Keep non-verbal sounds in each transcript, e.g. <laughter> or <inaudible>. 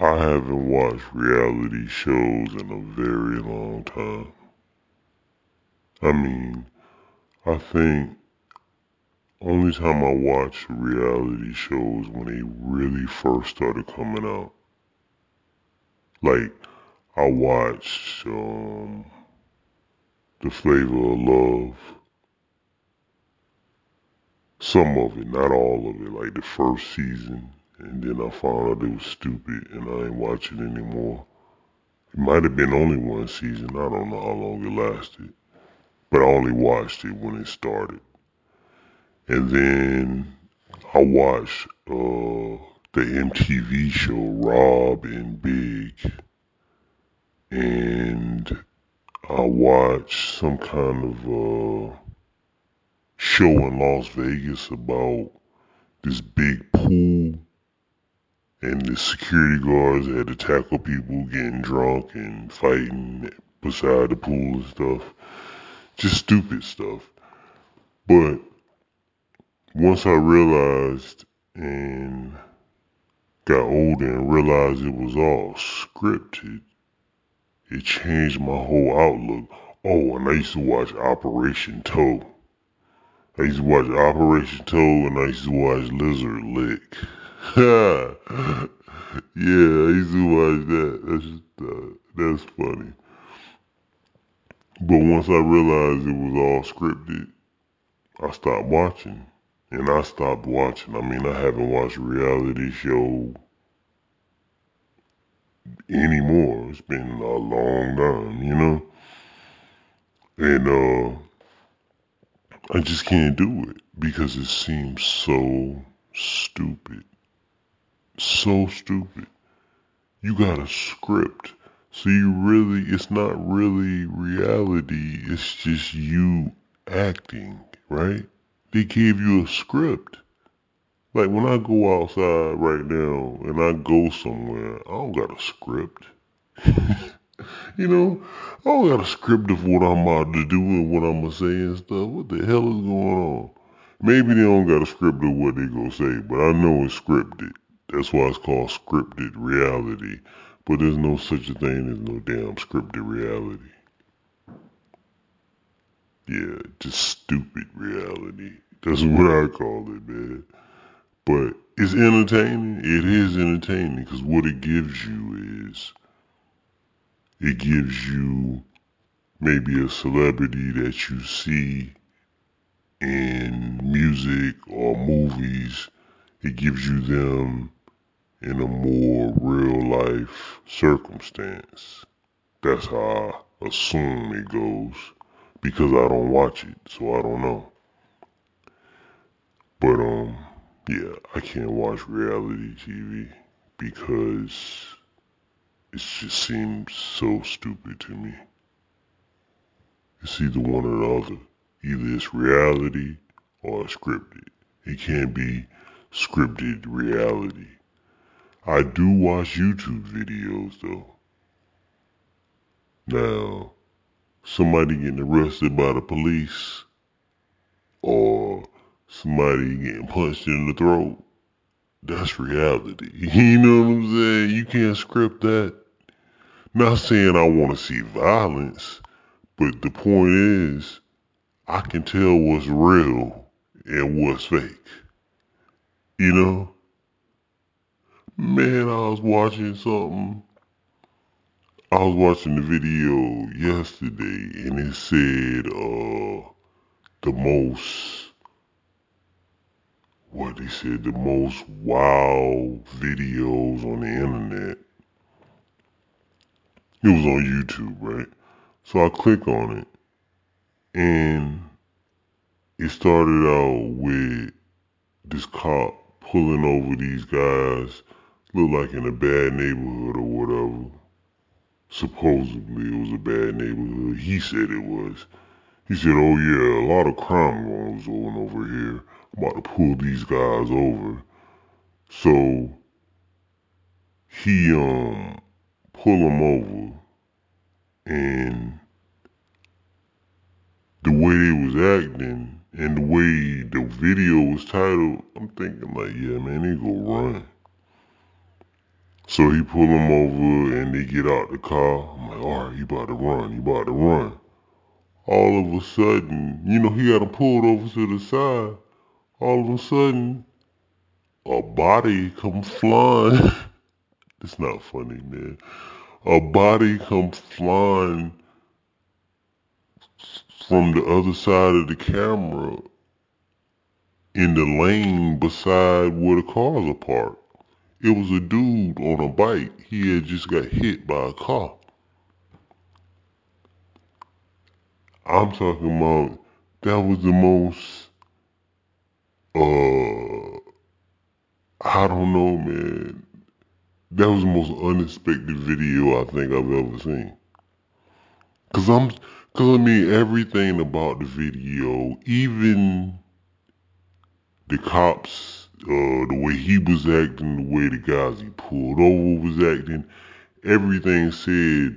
I haven't watched reality shows in a very long time. I mean, I think only time I watched reality shows when they really first started coming out. Like I watched um The Flavor of Love. Some of it, not all of it, like the first season. And then I found out it was stupid and I ain't watching anymore. It might have been only one season. I don't know how long it lasted. But I only watched it when it started. And then I watched uh, the MTV show Rob and Big. And I watched some kind of uh, show in Las Vegas about this big pool. And the security guards had to tackle people getting drunk and fighting beside the pool and stuff. Just stupid stuff. But once I realized and got older and realized it was all scripted, it changed my whole outlook. Oh, and I used to watch Operation Toe. I used to watch Operation Toe and I used to watch Lizard Lick. <laughs> yeah, I used to watch that. That's just, uh, that's funny. But once I realized it was all scripted, I stopped watching. And I stopped watching. I mean, I haven't watched reality show anymore. It's been a long time, you know? And uh I just can't do it because it seems so stupid. So stupid. You got a script. So you really it's not really reality, it's just you acting, right? They gave you a script. Like when I go outside right now and I go somewhere, I don't got a script. <laughs> you know, I don't got a script of what I'm about to do and what I'm gonna say and stuff. What the hell is going on? Maybe they don't got a script of what they gonna say, but I know it's scripted. That's why it's called scripted reality. But there's no such a thing as no damn scripted reality. Yeah, just stupid reality. That's <laughs> what I call it, man. But it's entertaining. It is entertaining because what it gives you is it gives you maybe a celebrity that you see in music or movies. It gives you them in a more real life circumstance. That's how I assume it goes because I don't watch it, so I don't know. But um yeah, I can't watch reality TV because it just seems so stupid to me. It's either one or the other. Either it's reality or scripted. It can't be scripted reality. I do watch YouTube videos though. Now, somebody getting arrested by the police or somebody getting punched in the throat, that's reality. <laughs> You know what I'm saying? You can't script that. Not saying I want to see violence, but the point is, I can tell what's real and what's fake. You know? Man, I was watching something. I was watching the video yesterday and it said, uh, the most what they said the most wow videos on the internet. It was on YouTube, right? So I click on it and it started out with this cop pulling over these guys look like in a bad neighborhood or whatever. Supposedly it was a bad neighborhood. He said it was. He said, oh yeah, a lot of crime goes on over here. I'm about to pull these guys over. So he um pull them over and the way they was acting and the way the video was titled, I'm thinking like, yeah man, they go run. So he pull him over and they get out the car. I'm like, all right, you about to run, you about to run. All of a sudden, you know, he got him pulled over to the side. All of a sudden, a body come flying. <laughs> it's not funny, man. A body come flying from the other side of the camera in the lane beside where the cars are parked. It was a dude on a bike. He had just got hit by a car. I'm talking about that was the most uh I don't know man. That was the most unexpected video I think I've ever seen. Cause I'm cause I mean everything about the video, even the cops uh, the way he was acting, the way the guys he pulled over was acting, everything said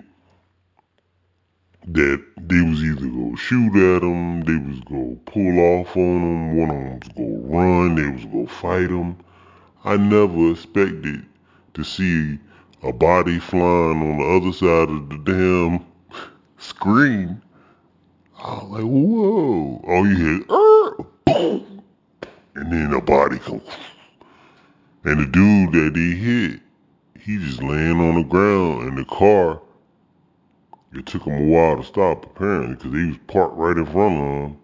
that they was either gonna shoot at him, they was gonna pull off on him, one of them was gonna run, they was gonna fight him. I never expected to see a body flying on the other side of the damn <laughs> screen. I was like, whoa. All you hear, and then a body comes and the dude that he hit, he just laying on the ground in the car. It took him a while to stop apparently because he was parked right in front of him.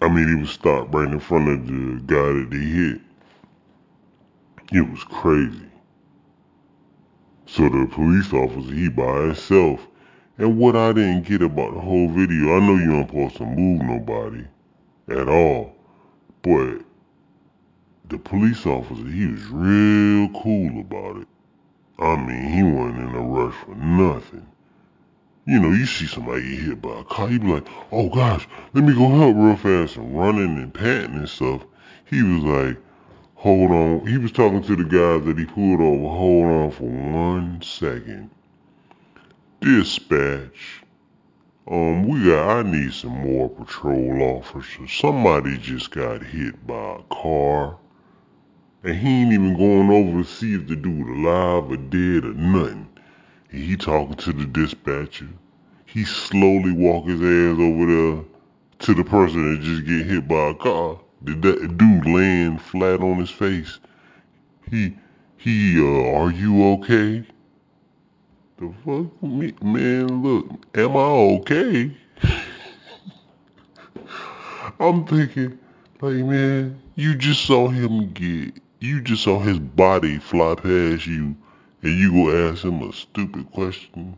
I mean, he was stopped right in front of the guy that they hit. It was crazy. So the police officer, he by himself. And what I didn't get about the whole video, I know you aren't supposed to move nobody at all, but the police officer, he was real cool about it. I mean, he wasn't in a rush for nothing. You know, you see somebody get hit by a car, you be like, oh gosh, let me go help real fast and running and panting and stuff. He was like, hold on. He was talking to the guys that he pulled over, hold on for one second. Dispatch. Um, we got, I need some more patrol officers. Somebody just got hit by a car. And he ain't even going over to see if the dude alive or dead or nothing. And he talking to the dispatcher. He slowly walk his ass over there to the person that just get hit by a car. The, the dude laying flat on his face. He, he, uh, are you okay? The fuck, me, man, look, am I okay? I'm thinking, like, man, you just saw him get, you just saw his body fly past you, and you go ask him a stupid question.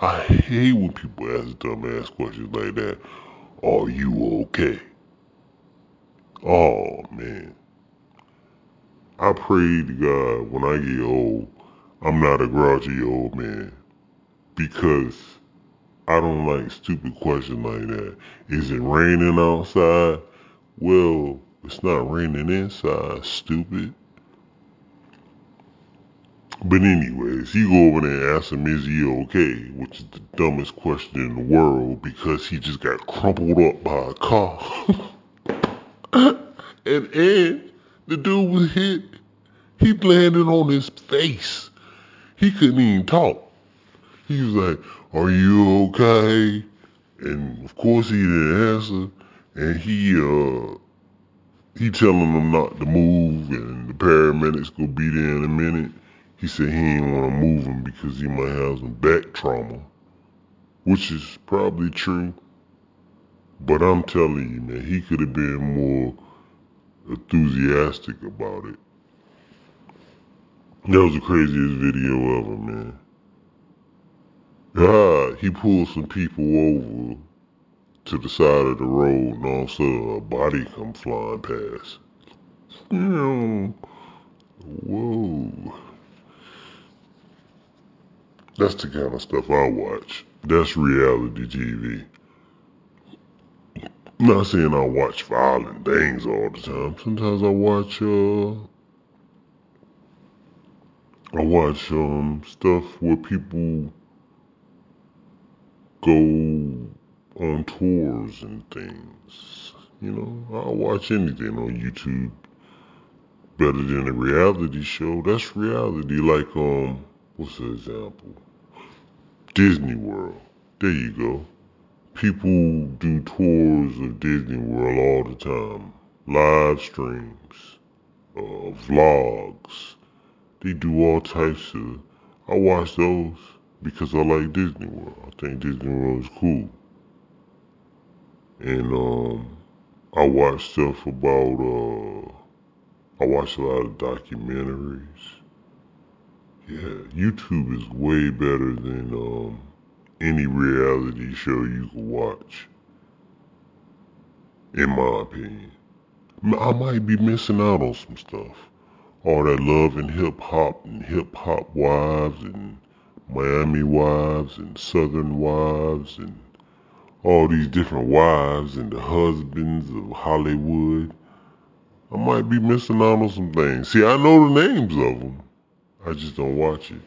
I hate when people ask dumbass questions like that. Are you okay? Oh, man. I pray to God when I get old, I'm not a grouchy old man. Because I don't like stupid questions like that. Is it raining outside? Well, it's not raining inside, stupid. But anyways, you go over there and ask him, is he okay? Which is the dumbest question in the world because he just got crumpled up by a car. <laughs> and and the dude was hit. He landed on his face. He couldn't even talk. He was like, are you okay? And of course he didn't answer. And he uh he telling them not to move and the paramedics gonna be there in a minute. He said he ain't wanna move him because he might have some back trauma. Which is probably true. But I'm telling you, man, he could have been more enthusiastic about it. That was the craziest video ever, man. Ah, he pulled some people over to the side of the road and all of a sudden a body come flying past. Whoa. That's the kind of stuff I watch. That's reality TV. Not saying I watch violent things all the time. Sometimes I watch uh I watch um stuff where people go on tours and things. You know, I'll watch anything on YouTube. better than a reality show. That's reality. Like um, what's the example? Disney World. There you go. People do tours of Disney World all the time. Live streams, uh, vlogs. They do all types of. I watch those because I like Disney World. I think Disney World is cool. And um, I watch stuff about. Uh, I watch a lot of documentaries. Yeah, YouTube is way better than um, any reality show you can watch. In my opinion, I might be missing out on some stuff. All that love and hip hop and hip hop wives and Miami wives and Southern wives and all these different wives and the husbands of Hollywood. I might be missing out on some things. See, I know the names of them. I just don't watch it.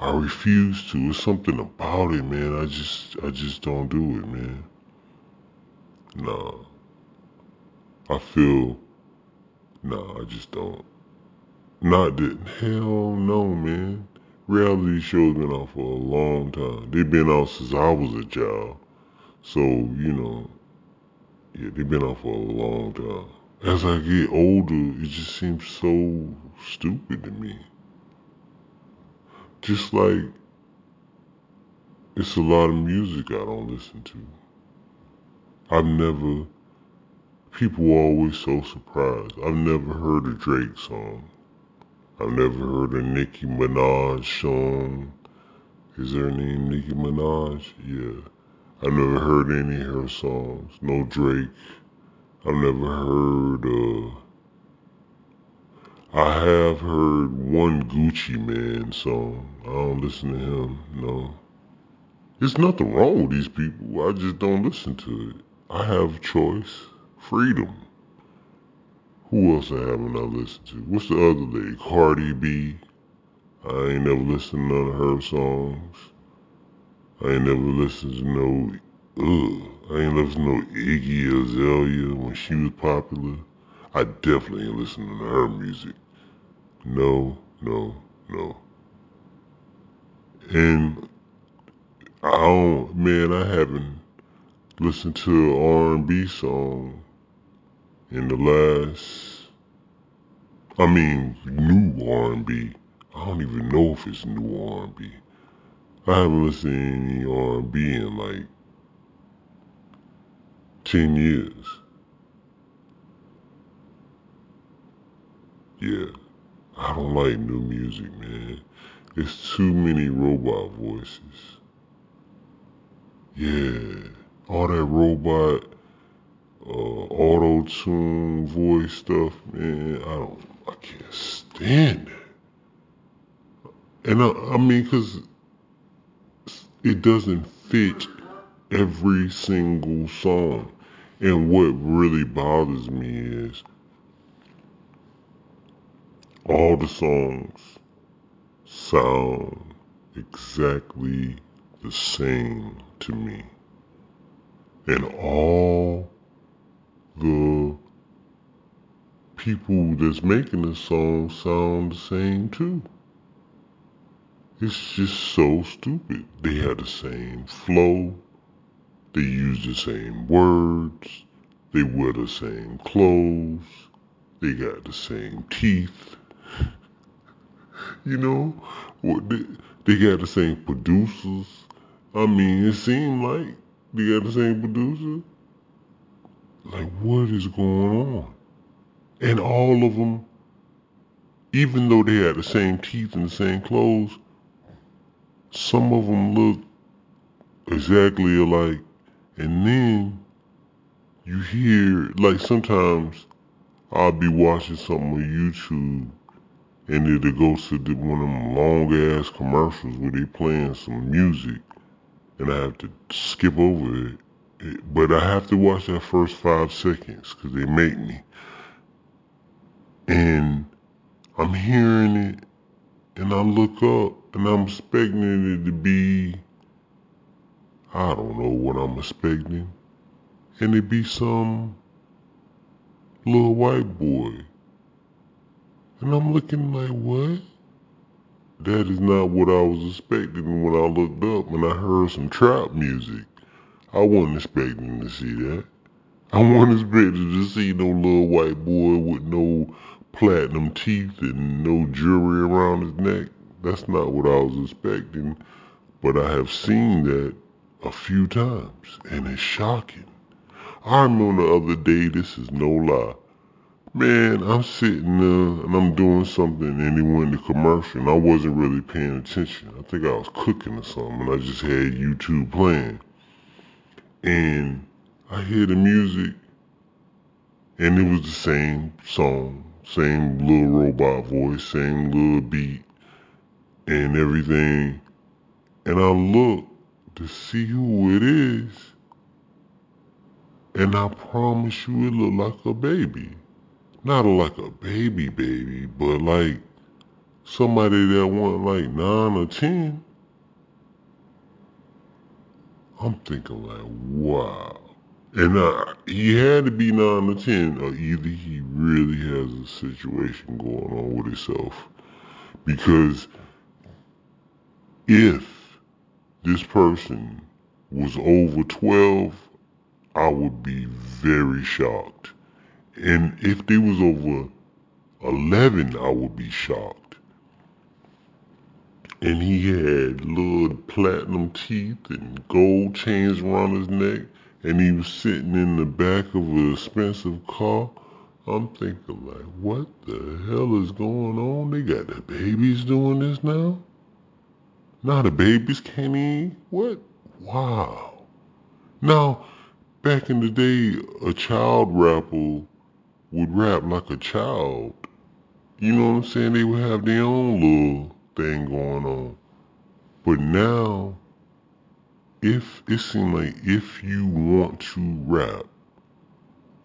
I refuse to. It's something about it, man. I just, I just don't do it, man. Nah. I feel, nah, I just don't. Not that, hell no, man. Reality shows been out for a long time. They've been out since I was a child. So, you know, yeah, they've been out for a long time. As I get older, it just seems so stupid to me. Just like it's a lot of music I don't listen to. I've never, people are always so surprised. I've never heard a Drake song. I've never heard a Nicki Minaj song. Is her name Nicki Minaj? Yeah. I've never heard any of her songs. No Drake. I've never heard, uh, I have heard one Gucci Mane song. I don't listen to him, no. There's nothing wrong with these people. I just don't listen to it. I have choice, freedom. Who else I haven't I listened to? What's the other lady? Cardi B. I ain't never listened to none of her songs. I ain't never listened to no Ugh, I ain't listen to no Iggy Azalea when she was popular. I definitely ain't listening to her music. No, no, no. And I don't, man, I haven't listened to an R&B song in the last, I mean, new R&B. I don't even know if it's new R&B. I haven't listened to any R&B in like 10 years. Yeah, I don't like new music, man. It's too many robot voices. Yeah, all that robot, uh, auto tune voice stuff, man. I don't, I can't stand it. And I, I mean, cause it doesn't fit every single song. And what really bothers me is all the songs sound exactly the same to me. And all the people that's making the song sound the same too. It's just so stupid. They have the same flow. They use the same words. They wear the same clothes. They got the same teeth. <laughs> you know, what they, they got the same producers. I mean, it seemed like they got the same producer. Like, what is going on? And all of them, even though they had the same teeth and the same clothes, some of them look exactly alike. And then you hear, like, sometimes I'll be watching something on YouTube and it'll go to the, one of them long ass commercials where they playing some music and I have to skip over it. But I have to watch that first five seconds because they make me. And I'm hearing it and I look up and I'm expecting it to be, I don't know what I'm expecting. And it be some little white boy And I'm looking like, what? That is not what I was expecting when I looked up and I heard some trap music. I wasn't expecting to see that. I wasn't expecting to see no little white boy with no platinum teeth and no jewelry around his neck. That's not what I was expecting. But I have seen that a few times and it's shocking. I remember the other day, this is no lie. Man, I'm sitting there and I'm doing something and it went to commercial and I wasn't really paying attention. I think I was cooking or something and I just had YouTube playing. And I hear the music and it was the same song, same little robot voice, same little beat and everything. And I look to see who it is. And I promise you it looked like a baby not like a baby baby, but like somebody that want like nine or ten. I'm thinking like, wow. And uh, he had to be nine or ten, or either he really has a situation going on with himself. Because if this person was over 12, I would be very shocked. And if they was over 11, I would be shocked. And he had little platinum teeth and gold chains around his neck. And he was sitting in the back of an expensive car. I'm thinking like, what the hell is going on? They got the babies doing this now? Now the babies can't? What? Wow. Now, back in the day, a child rapper would rap like a child you know what I'm saying? They would have their own little thing going on. But now, if it seems like if you want to rap,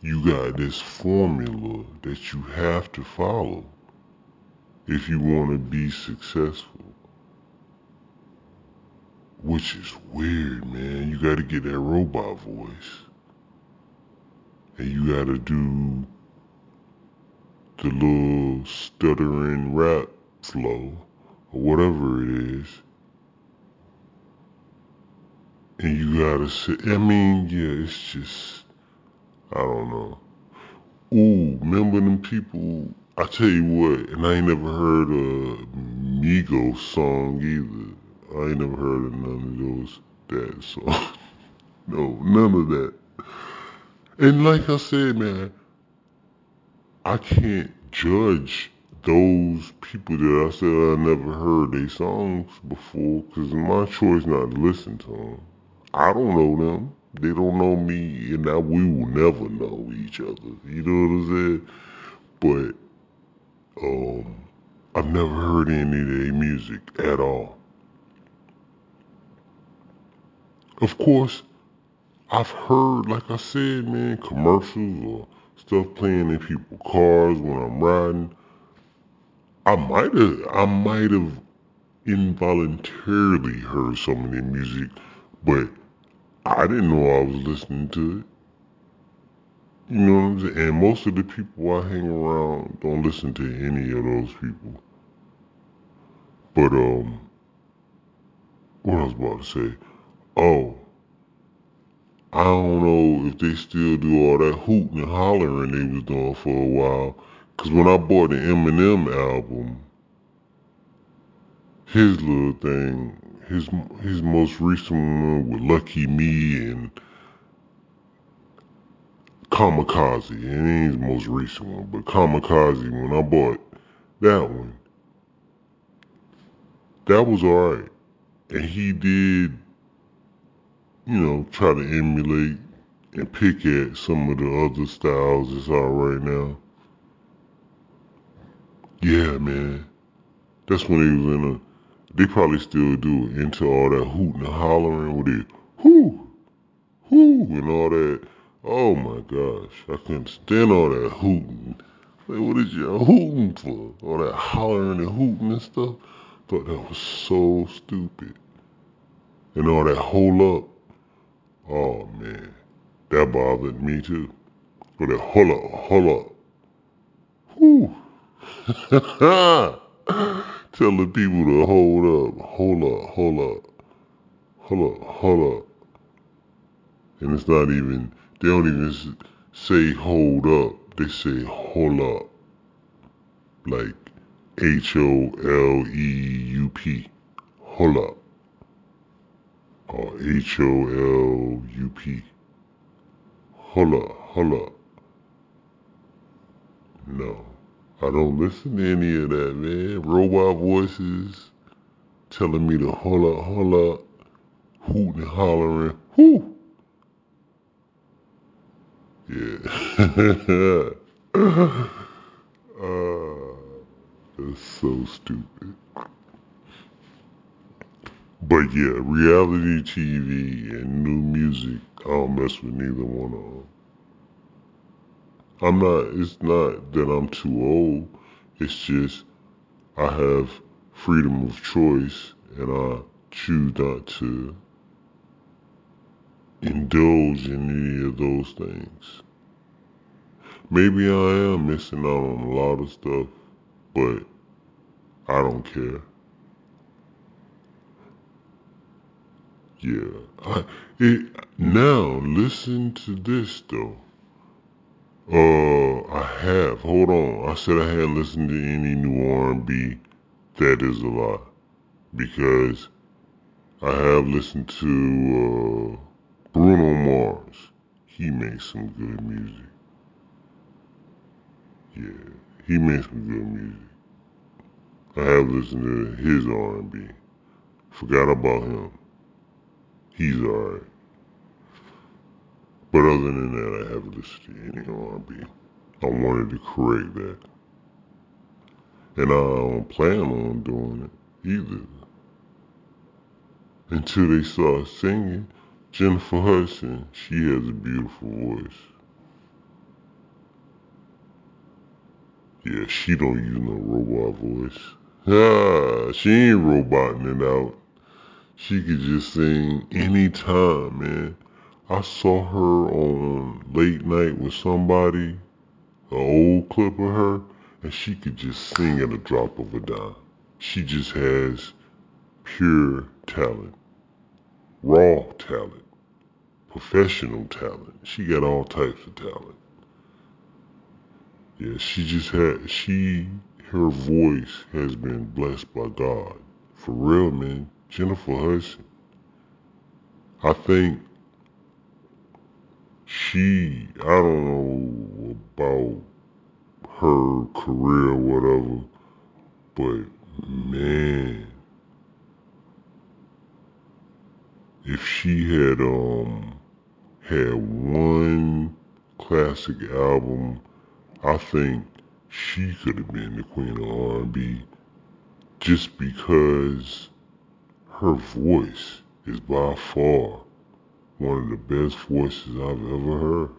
you got this formula that you have to follow if you want to be successful. Which is weird, man. You got to get that robot voice. And you got to do the little stuttering rap flow or whatever it is. And you gotta say, I mean, yeah, it's just, I don't know. Ooh, remember them people? I tell you what, and I ain't never heard a Migos song either. I ain't never heard of none of those that song. <laughs> no, none of that. And like I said, man, I can't judge those people that I said I never heard their songs before because my choice not to listen to them. I don't know them. They don't know me, and I, we will never know each other. You know what I'm saying? But um, I've never heard any of their music at all. Of course, I've heard, like I said, man, commercials or stuff playing in people's cars when I'm riding. I might have, I might have involuntarily heard some of their music, but I didn't know I was listening to it. You know what I'm saying? And most of the people I hang around don't listen to any of those people. But um, what I was about to say? Oh, I don't know if they still do all that hooting and hollering they was doing for a while. Cause when I bought the Eminem album, his little thing, his his most recent one with Lucky Me and Kamikaze. It ain't his most recent one, but Kamikaze. When I bought that one, that was alright, and he did, you know, try to emulate and pick at some of the other styles that's out right now. Yeah, man. That's when he was in a. They probably still do it into all that hooting and hollering with it, whoo, whoo, and all that. Oh my gosh, I couldn't stand all that hooting. Like, what is y'all hooting for? All that hollering and hooting and stuff. Thought that was so stupid. And all that hold up. Oh man, that bothered me too. But that hold up, hold up. <laughs> Telling people to hold up, hold up, hold up, hold up, hold up. And it's not even, they don't even say hold up, they say hold up. Like H O L E U P. Hold up. Or H O L U P. Hold up, hold up. No. I don't listen to any of that, man. Robot voices telling me to hold up, hooting and hollering. Whoo! Yeah. <laughs> uh, it's so stupid. But yeah, reality TV and new music, I don't mess with neither one of them. I'm not, it's not that I'm too old. It's just I have freedom of choice and I choose not to indulge in any of those things. Maybe I am missing out on a lot of stuff, but I don't care. Yeah. I, it, now, listen to this though. Uh, I have. Hold on. I said I hadn't listened to any new R&B. That is a lie. Because I have listened to uh, Bruno Mars. He makes some good music. Yeah, he makes some good music. I have listened to his R&B. Forgot about him. He's alright. But other than that, I haven't listened to any R&B. I wanted to correct that. And I don't plan on doing it either. Until they start singing. Jennifer Hudson, she has a beautiful voice. Yeah, she don't use no robot voice. Ah, she ain't roboting it out. She could just sing anytime, man. I saw her on late night with somebody, an old clip of her, and she could just sing at a drop of a dime. She just has pure talent, raw talent, professional talent. She got all types of talent. Yeah, she just had, she, her voice has been blessed by God. For real, man. Jennifer Hudson. I think she, I don't know about her career or whatever, but man, if she had um had one classic album, I think she could have been the queen of R&B just because her voice is by far one of the best voices I've ever heard.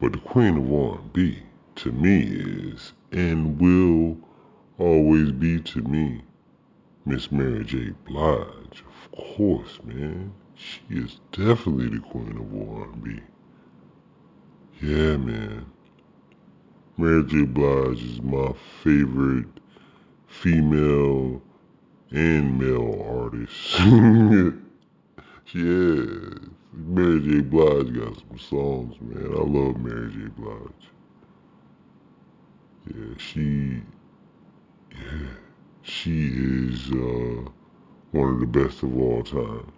But the queen of R&B to me is and will always be to me Miss Mary J. Blige. Of course, man. She is definitely the queen of R&B. Yeah, man. Mary J. Blige is my favorite female and male artist. <laughs> yeah. Mary J. Blige got some songs, man. I love Mary J. Blige. Yeah, she, yeah, she is uh, one of the best of all time.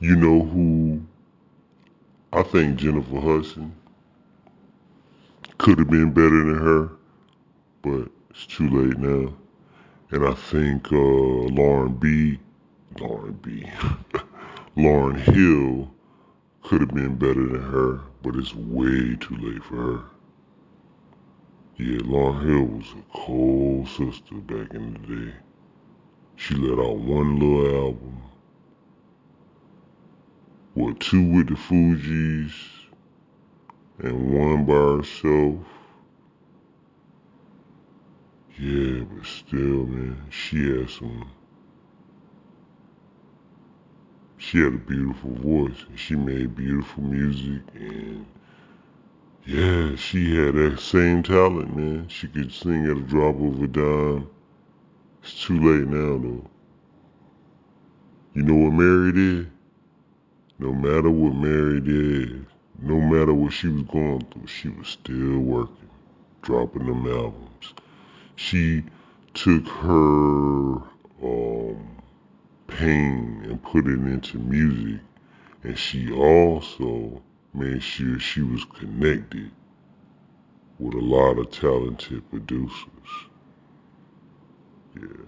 You know who? I think Jennifer Hudson could have been better than her, but it's too late now. And I think uh, Lauryn B, Lauryn B, Lauryn Hill could have been better than her, but it's way too late for her. Yeah, Lauryn Hill was a cold sister back in the day. She let out one little album. What, two with the Fugees and one by herself. Yeah, but still, man, she had some. She had a beautiful voice and she made beautiful music and Yeah, she had that same talent, man. She could sing at a drop of a dime. It's too late now, though. You know what Mary did? No matter what Mary did, no matter what she was going through, she was still working, dropping them albums. She took her um, pain and put it into music, and she also made sure she was connected with a lot of talented producers. Yeah.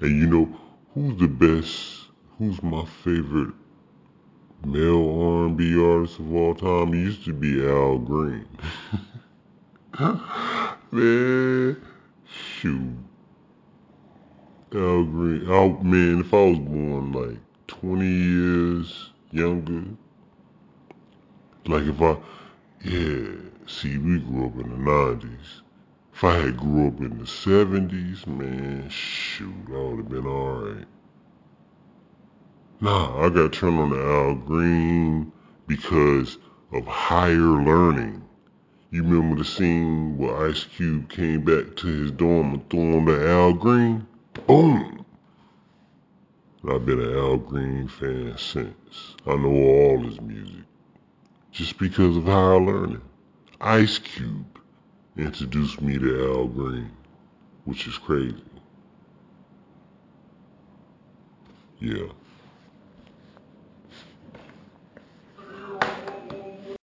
And you know, who's the best, who's my favorite male R&B artist of all time? It used to be Al Green. <laughs> man, shoot. Al Green. Oh, man, if I was born like 20 years younger, like if I, yeah, see, we grew up in the 90s. If I had grew up in the 70s, man, shoot, I would have been alright. Nah, I got turned on to Al Green because of higher learning. You remember the scene where Ice Cube came back to his dorm and threw on the Al Green? Boom! I've been an Al Green fan since. I know all his music. Just because of higher learning. Ice Cube introduced me to Al Green, which is crazy. Yeah.